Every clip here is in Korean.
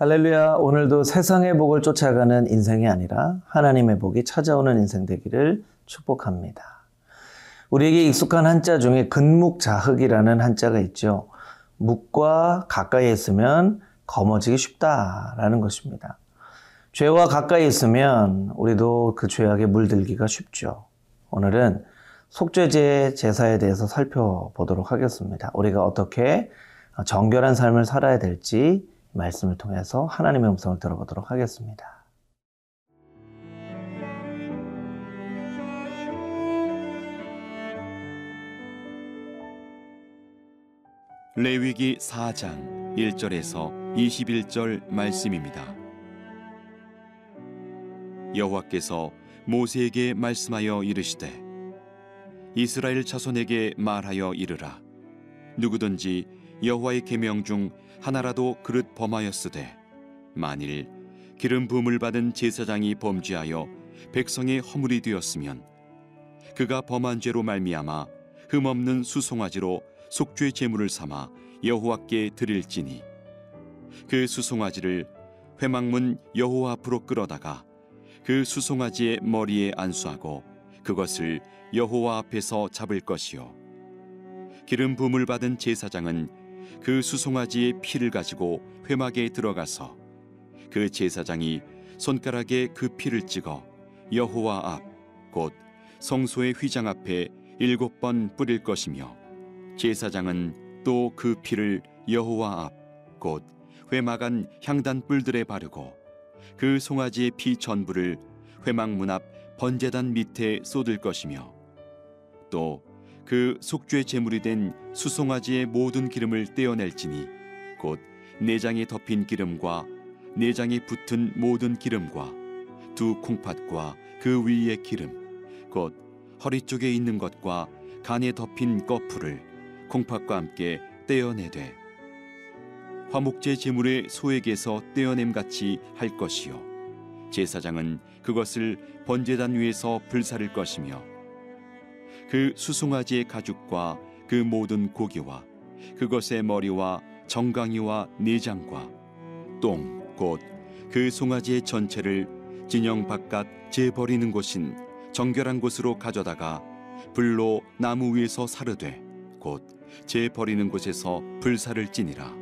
할렐루야. 오늘도 세상의 복을 쫓아가는 인생이 아니라 하나님의 복이 찾아오는 인생 되기를 축복합니다. 우리에게 익숙한 한자 중에 근묵자흑이라는 한자가 있죠. 묵과 가까이 있으면 거머쥐기 쉽다라는 것입니다. 죄와 가까이 있으면 우리도 그 죄악에 물들기가 쉽죠. 오늘은 속죄제 제사에 대해서 살펴보도록 하겠습니다. 우리가 어떻게 정결한 삶을 살아야 될지 말씀을 통해서 하나님의 음성을 들어보도록 하겠습니다. 레위기 4장 1절에서 21절 말씀입니다. 여호와께서 모세에게 말씀하여 이르시되 이스라엘 자손에게 말하여 이르라 누구든지 여호와의 계명 중 하나라도 그릇 범하였으되 만일 기름 부음을 받은 제사장이 범죄하여 백성의 허물이 되었으면 그가 범한 죄로 말미암아 흠없는 수송아지로 속죄 제물을 삼아 여호와께 드릴지니 그 수송아지를 회막문 여호와 앞으로 끌어다가 그 수송아지의 머리에 안수하고 그것을 여호와 앞에서 잡을 것이요. 기름 부음을 받은 제사장은 그 수송아지의 피를 가지고 회막에 들어가서 그 제사장이 손가락에 그 피를 찍어 여호와 앞 곧 성소의 휘장 앞에 일곱 번 뿌릴 것이며 제사장은 또 그 피를 여호와 앞 곧 회막 안 향단 뿔들에 바르고 그 송아지의 피 전부를 회막 문 앞 번제단 밑에 쏟을 것이며 또 그 속죄 제물이 된 수송아지의 모든 기름을 떼어낼지니 곧 내장에 덮인 기름과 내장에 붙은 모든 기름과 두 콩팥과 그 위의 기름 곧 허리 쪽에 있는 것과 간에 덮인 거풀을 콩팥과 함께 떼어내되 화목제 제물의 소에게서 떼어냄 같이 할 것이요. 제사장은 그것을 번제단 위에서 불사를 것이며 그 수송아지의 가죽과 그 모든 고기와 그것의 머리와 정강이와 내장과 똥 곧 그 송아지의 전체를 진영 바깥 재 버리는 곳인 정결한 곳으로 가져다가 불로 나무 위에서 사르되 곧 재 버리는 곳에서 불사를 찌니라.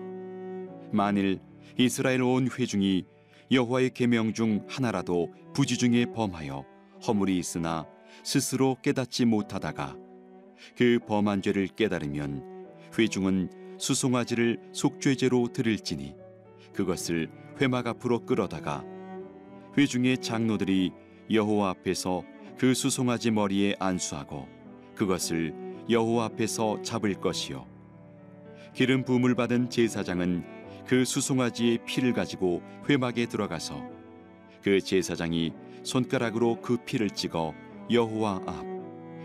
만일 이스라엘 온 회중이 여호와의 계명 중 하나라도 부지 중에 범하여 허물이 있으나 스스로 깨닫지 못하다가 그 범한 죄를 깨달으면 회중은 수송아지를 속죄제로 드릴지니 그것을 회막 앞으로 끌어다가 회중의 장로들이 여호와 앞에서 그 수송아지 머리에 안수하고 그것을 여호와 앞에서 잡을 것이요. 기름 부음을 받은 제사장은 그 수송아지의 피를 가지고 회막에 들어가서 그 제사장이 손가락으로 그 피를 찍어 여호와 앞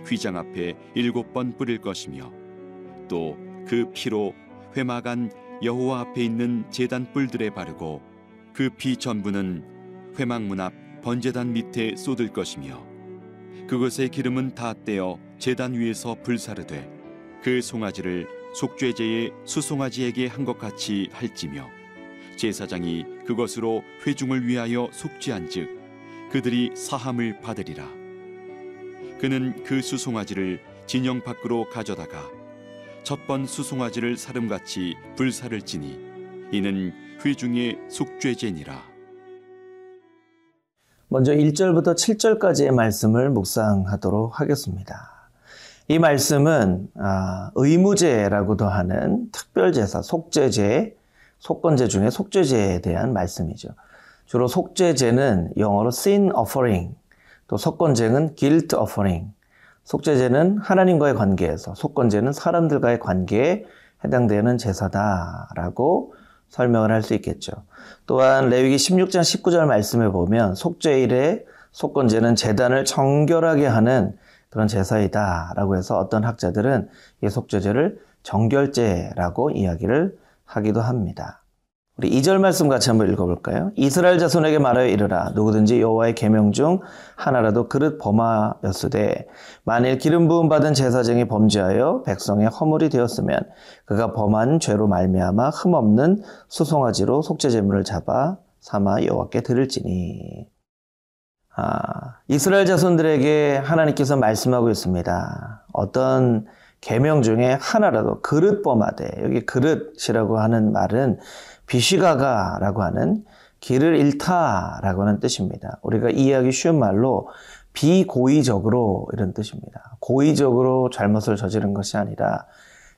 휘장 앞에 일곱 번 뿌릴 것이며 또 그 피로 회막 안 여호와 앞에 있는 제단 뿔들에 바르고 그 피 전부는 회막 문 앞 번제단 밑에 쏟을 것이며 그것의 기름은 다 떼어 제단 위에서 불사르되 그 송아지를 속죄제의 수송아지에게 한 것 같이 할지며 제사장이 그것으로 회중을 위하여 속죄한즉 그들이 사함을 받으리라 그는 그 수송아지를 진영 밖으로 가져다가 첫 번 수송아지를 사름같이 불사를 지니 이는 회중의 속죄제니라 먼저 1절부터 7절까지의 말씀을 묵상하도록 하겠습니다. 이 말씀은 아, 의무제라고도 하는 특별제사, 속죄제, 속건제 중에 속죄제에 대한 말씀이죠. 주로 속죄제는 영어로 sin offering, 또 속건제는 guilt offering. 속죄제는 하나님과의 관계에서, 속건제는 사람들과의 관계에 해당되는 제사다라고 설명을 할 수 있겠죠. 또한 레위기 16장 19절 말씀에 보면 속죄일에 속건제는 재단을 정결하게 하는 그런 제사이다라고 해서 어떤 학자들은 이 속죄제를 정결제라고 이야기를 하기도 합니다. 우리 2절 말씀 같이 한번 읽어볼까요? 이스라엘 자손에게 말하여 이르라 누구든지 여호와의 계명 중 하나라도 그릇 범하였으되 만일 기름 부음 받은 제사장이 범죄하여 백성의 허물이 되었으면 그가 범한 죄로 말미암아 흠 없는 수송아지로 속죄 제물을 잡아 삼아 여호와께 드릴지니 아, 이스라엘 자손들에게 하나님께서 말씀하고 있습니다. 어떤 계명 중에 하나라도 그릇 범하되 여기 그릇이라고 하는 말은 비시가가라고 하는 길을 잃다라고 하는 뜻입니다. 우리가 이해하기 쉬운 말로 비고의적으로 이런 뜻입니다. 고의적으로 잘못을 저지른 것이 아니라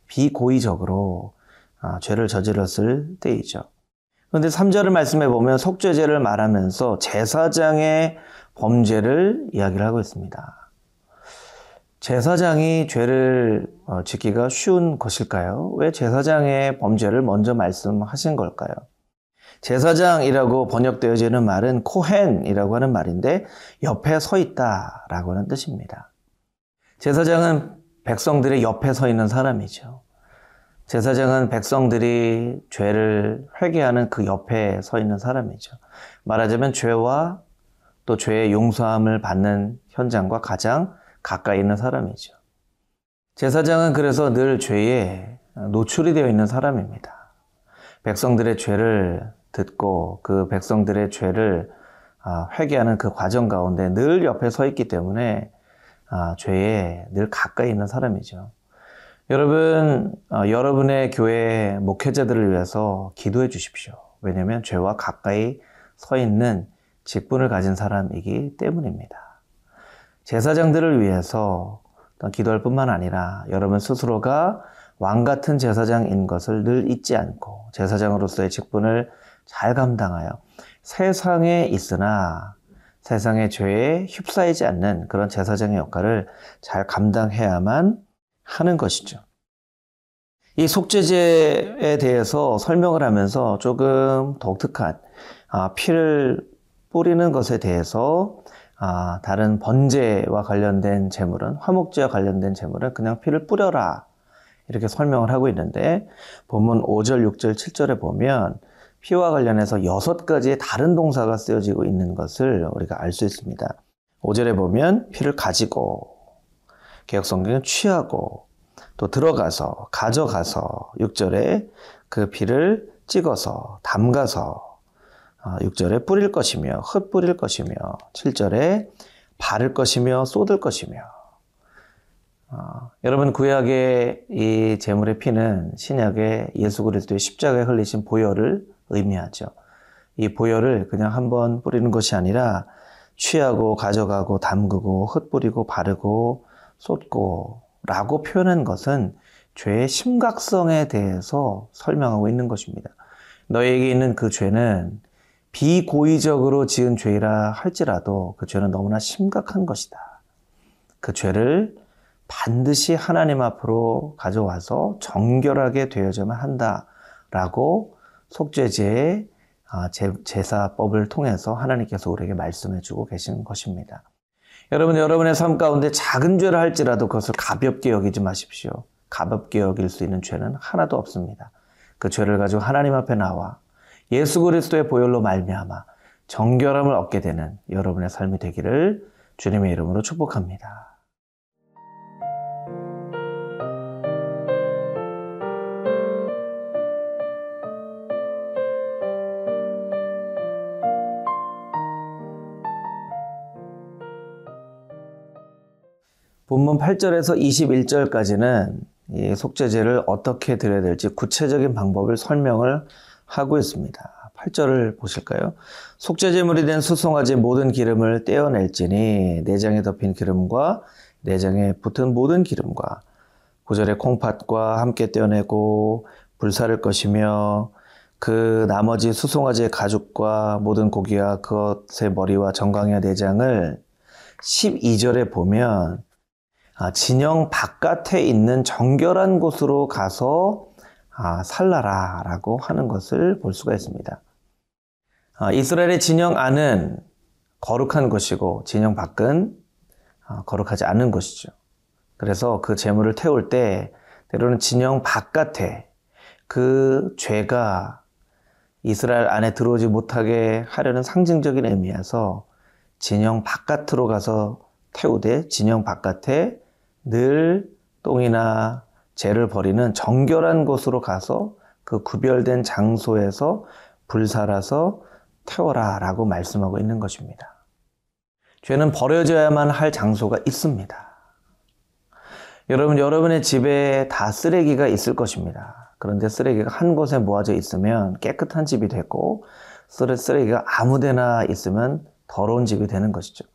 비고의적으로 아, 죄를 저질렀을 때이죠. 그런데 3절을 말씀해 보면 속죄죄를 말하면서 제사장의 범죄를 이야기를 하고 있습니다. 제사장이 죄를 어, 짓기가 쉬운 것일까요? 왜 제사장의 범죄를 먼저 말씀하신 걸까요? 제사장이라고 번역되어지는 말은 코헨이라고 하는 말인데 옆에 서 있다라고 하는 뜻입니다. 제사장은 백성들의 옆에 서 있는 사람이죠. 제사장은 백성들이 죄를 회개하는 그 옆에 서 있는 사람이죠. 말하자면 죄와 또 죄의 용서함을 받는 현장과 가장 가까이 있는 사람이죠. 제사장은 그래서 늘 죄에 노출이 되어 있는 사람입니다. 백성들의 죄를 듣고 그 백성들의 죄를 아, 회개하는 그 과정 가운데 늘 옆에 서 있기 때문에 아, 죄에 늘 가까이 있는 사람이죠. 여러분, 어, 여러분의 교회 목회자들을 위해서 기도해 주십시오. 왜냐하면 죄와 가까이 서 있는 직분을 가진 사람이기 때문입니다. 제사장들을 위해서 기도할 뿐만 아니라 여러분 스스로가 왕 같은 제사장인 것을 늘 잊지 않고 제사장으로서의 직분을 잘 감당하여 세상에 있으나 세상의 죄에 휩싸이지 않는 그런 제사장의 역할을 잘 감당해야만 하는 것이죠. 이 속죄제에 대해서 설명을 하면서 조금 독특한 아, 피를 뿌리는 것에 대해서 아, 다른 번제와 관련된 제물은 화목제와 관련된 제물은 그냥 피를 뿌려라 이렇게 설명을 하고 있는데 본문 5절, 6절, 7절에 보면 피와 관련해서 여섯 가지의 다른 동사가 쓰여지고 있는 것을 우리가 알 수 있습니다. 5절에 보면 피를 가지고 개혁 성경은 취하고 또 들어가서 가져가서 6절에 그 피를 찍어서 담가서 6절에 아, 뿌릴 것이며 흩뿌릴 것이며 7절에 바를 것이며 쏟을 것이며 어, 여러분 구약의 이 제물의 피는 신약의 예수 그리스도의 십자가에 흘리신 보혈을 의미하죠. 이 보혈을 그냥 한 번 뿌리는 것이 아니라 취하고 가져가고 담그고 흩뿌리고 바르고 쏟고 라고 표현한 것은 죄의 심각성에 대해서 설명하고 있는 것입니다. 너에게 있는 그 죄는 비고의적으로 지은 죄라 할지라도 그 죄는 너무나 심각한 것이다. 그 죄를 반드시 하나님 앞으로 가져와서 정결하게 되어야만 한다라고 속죄제의 아, 제사법을 통해서 하나님께서 우리에게 말씀해 주고 계신 것입니다. 여러분, 여러분의 삶 가운데 작은 죄를 할지라도 그것을 가볍게 여기지 마십시오. 가볍게 여길 수 있는 죄는 하나도 없습니다. 그 죄를 가지고 하나님 앞에 나와 예수 그리스도의 보혈로 말미암아 정결함을 얻게 되는 여러분의 삶이 되기를 주님의 이름으로 축복합니다. 본문 8절에서 21절까지는 이 속죄제를 어떻게 드려야 될지 구체적인 방법을 설명을 하고 있습니다. 8절을 보실까요? 속죄제물이 된 수송아지 모든 기름을 떼어낼지니 내장에 덮인 기름과 내장에 붙은 모든 기름과 구절에 콩팥과 함께 떼어내고 불사를 것이며 그 나머지 수송아지의 가죽과 모든 고기와 그것의 머리와 정강이와 내장을 12절에 보면 아, 진영 바깥에 있는 정결한 곳으로 가서 아, 살라라 라고 하는 것을 볼 수가 있습니다. 아, 이스라엘의 진영 안은 거룩한 것이고 진영 밖은 아, 거룩하지 않은 것이죠. 그래서 그 재물을 태울 때 때로는 진영 바깥에 그 죄가 이스라엘 안에 들어오지 못하게 하려는 상징적인 의미에서 진영 바깥으로 가서 태우되 진영 바깥에 늘 똥이나 죄를 버리는 정결한 곳으로 가서 그 구별된 장소에서 불살아서 태워라 라고 말씀하고 있는 것입니다. 죄는 버려져야만 할 장소가 있습니다. 여러분, 여러분의 집에 다 쓰레기가 있을 것입니다. 그런데 쓰레기가 한 곳에 모아져 있으면 깨끗한 집이 되고, 쓰레기가 아무 데나 있으면 더러운 집이 되는 것이죠.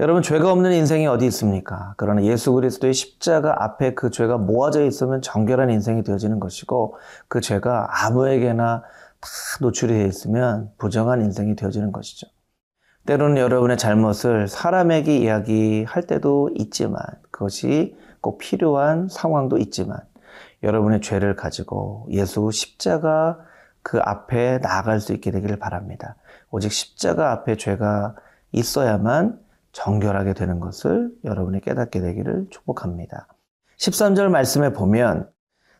여러분, 죄가 없는 인생이 어디 있습니까? 그러나 예수 그리스도의 십자가 앞에 그 죄가 모아져 있으면 정결한 인생이 되어지는 것이고, 그 죄가 아무에게나 다 노출이 되어 있으면 부정한 인생이 되어지는 것이죠. 때로는 여러분의 잘못을 사람에게 이야기할 때도 있지만, 그것이 꼭 필요한 상황도 있지만, 여러분의 죄를 가지고 예수 십자가 그 앞에 나아갈 수 있게 되기를 바랍니다. 오직 십자가 앞에 죄가 있어야만 정결하게 되는 것을 여러분이 깨닫게 되기를 축복합니다. 13절 말씀에 보면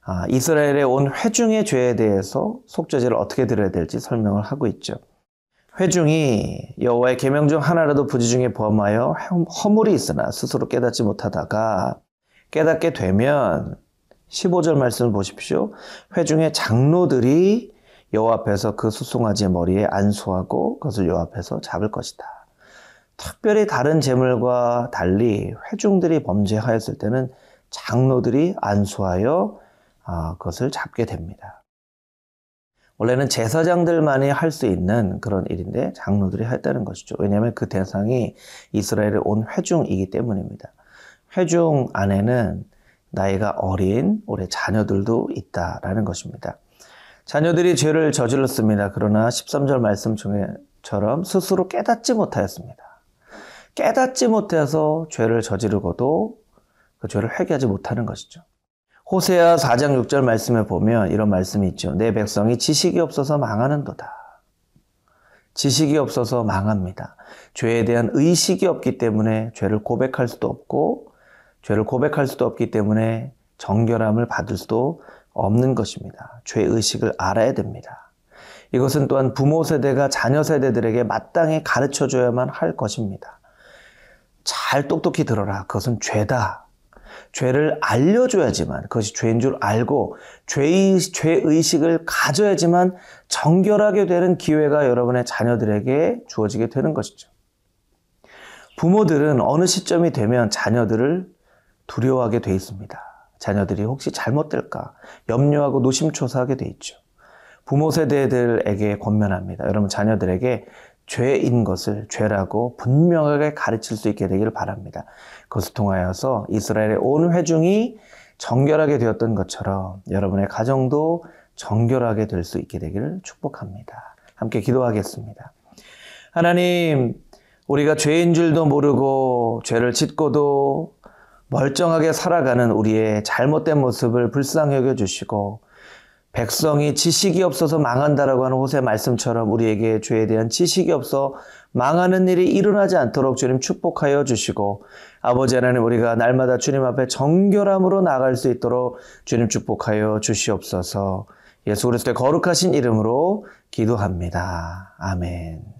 아, 이스라엘의 온 회중의 죄에 대해서 속죄제를 어떻게 드려야 될지 설명을 하고 있죠. 회중이 여호와의 계명 중 하나라도 부지 중에 범하여 허물이 있으나 스스로 깨닫지 못하다가 깨닫게 되면 15절 말씀을 보십시오. 회중의 장로들이 여호와 앞에서 그 수송아지의 머리에 안수하고 그것을 여호와 앞에서 잡을 것이다. 특별히 다른 제물과 달리 회중들이 범죄하였을 때는 장로들이 안수하여 아, 그것을 잡게 됩니다. 원래는 제사장들만이 할 수 있는 그런 일인데 장로들이 했다는 것이죠. 왜냐하면 그 대상이 이스라엘의 온 회중이기 때문입니다. 회중 안에는 나이가 어린 우리 자녀들도 있다라는 것입니다. 자녀들이 죄를 저질렀습니다. 그러나 13절 말씀 중에처럼 스스로 깨닫지 못하였습니다. 깨닫지 못해서 죄를 저지르고도 그 죄를 회개하지 못하는 것이죠. 호세아 4장 6절 말씀에 보면 이런 말씀이 있죠. 내 백성이 지식이 없어서 망하는도다. 지식이 없어서 망합니다. 죄에 대한 의식이 없기 때문에 죄를 고백할 수도 없고 죄를 고백할 수도 없기 때문에 정결함을 받을 수도 없는 것입니다. 죄 의식을 알아야 됩니다. 이것은 또한 부모 세대가 자녀 세대들에게 마땅히 가르쳐 줘야만 할 것입니다. 잘 똑똑히 들어라. 그것은 죄다. 죄를 알려줘야지만 그것이 죄인 줄 알고 죄의, 죄의식을 가져야지만 정결하게 되는 기회가 여러분의 자녀들에게 주어지게 되는 것이죠. 부모들은 어느 시점이 되면 자녀들을 두려워하게 돼 있습니다. 자녀들이 혹시 잘못될까 염려하고 노심초사하게 돼 있죠. 부모 세대들에게 권면합니다. 여러분 자녀들에게 죄인 것을 죄라고 분명하게 가르칠 수 있게 되기를 바랍니다. 그것을 통하여서 이스라엘의 온 회중이 정결하게 되었던 것처럼 여러분의 가정도 정결하게 될 수 있게 되기를 축복합니다. 함께 기도하겠습니다. 하나님, 우리가 죄인 줄도 모르고 죄를 짓고도 멀쩡하게 살아가는 우리의 잘못된 모습을 불쌍히 여겨 주시고 백성이 지식이 없어서 망한다라고 하는 호세 말씀처럼 우리에게 죄에 대한 지식이 없어 망하는 일이 일어나지 않도록 주님 축복하여 주시고 아버지 하나님 우리가 날마다 주님 앞에 정결함으로 나갈 수 있도록 주님 축복하여 주시옵소서 예수 그리스도의 거룩하신 이름으로 기도합니다. 아멘.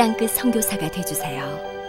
땅끝 선교사가 되주세요.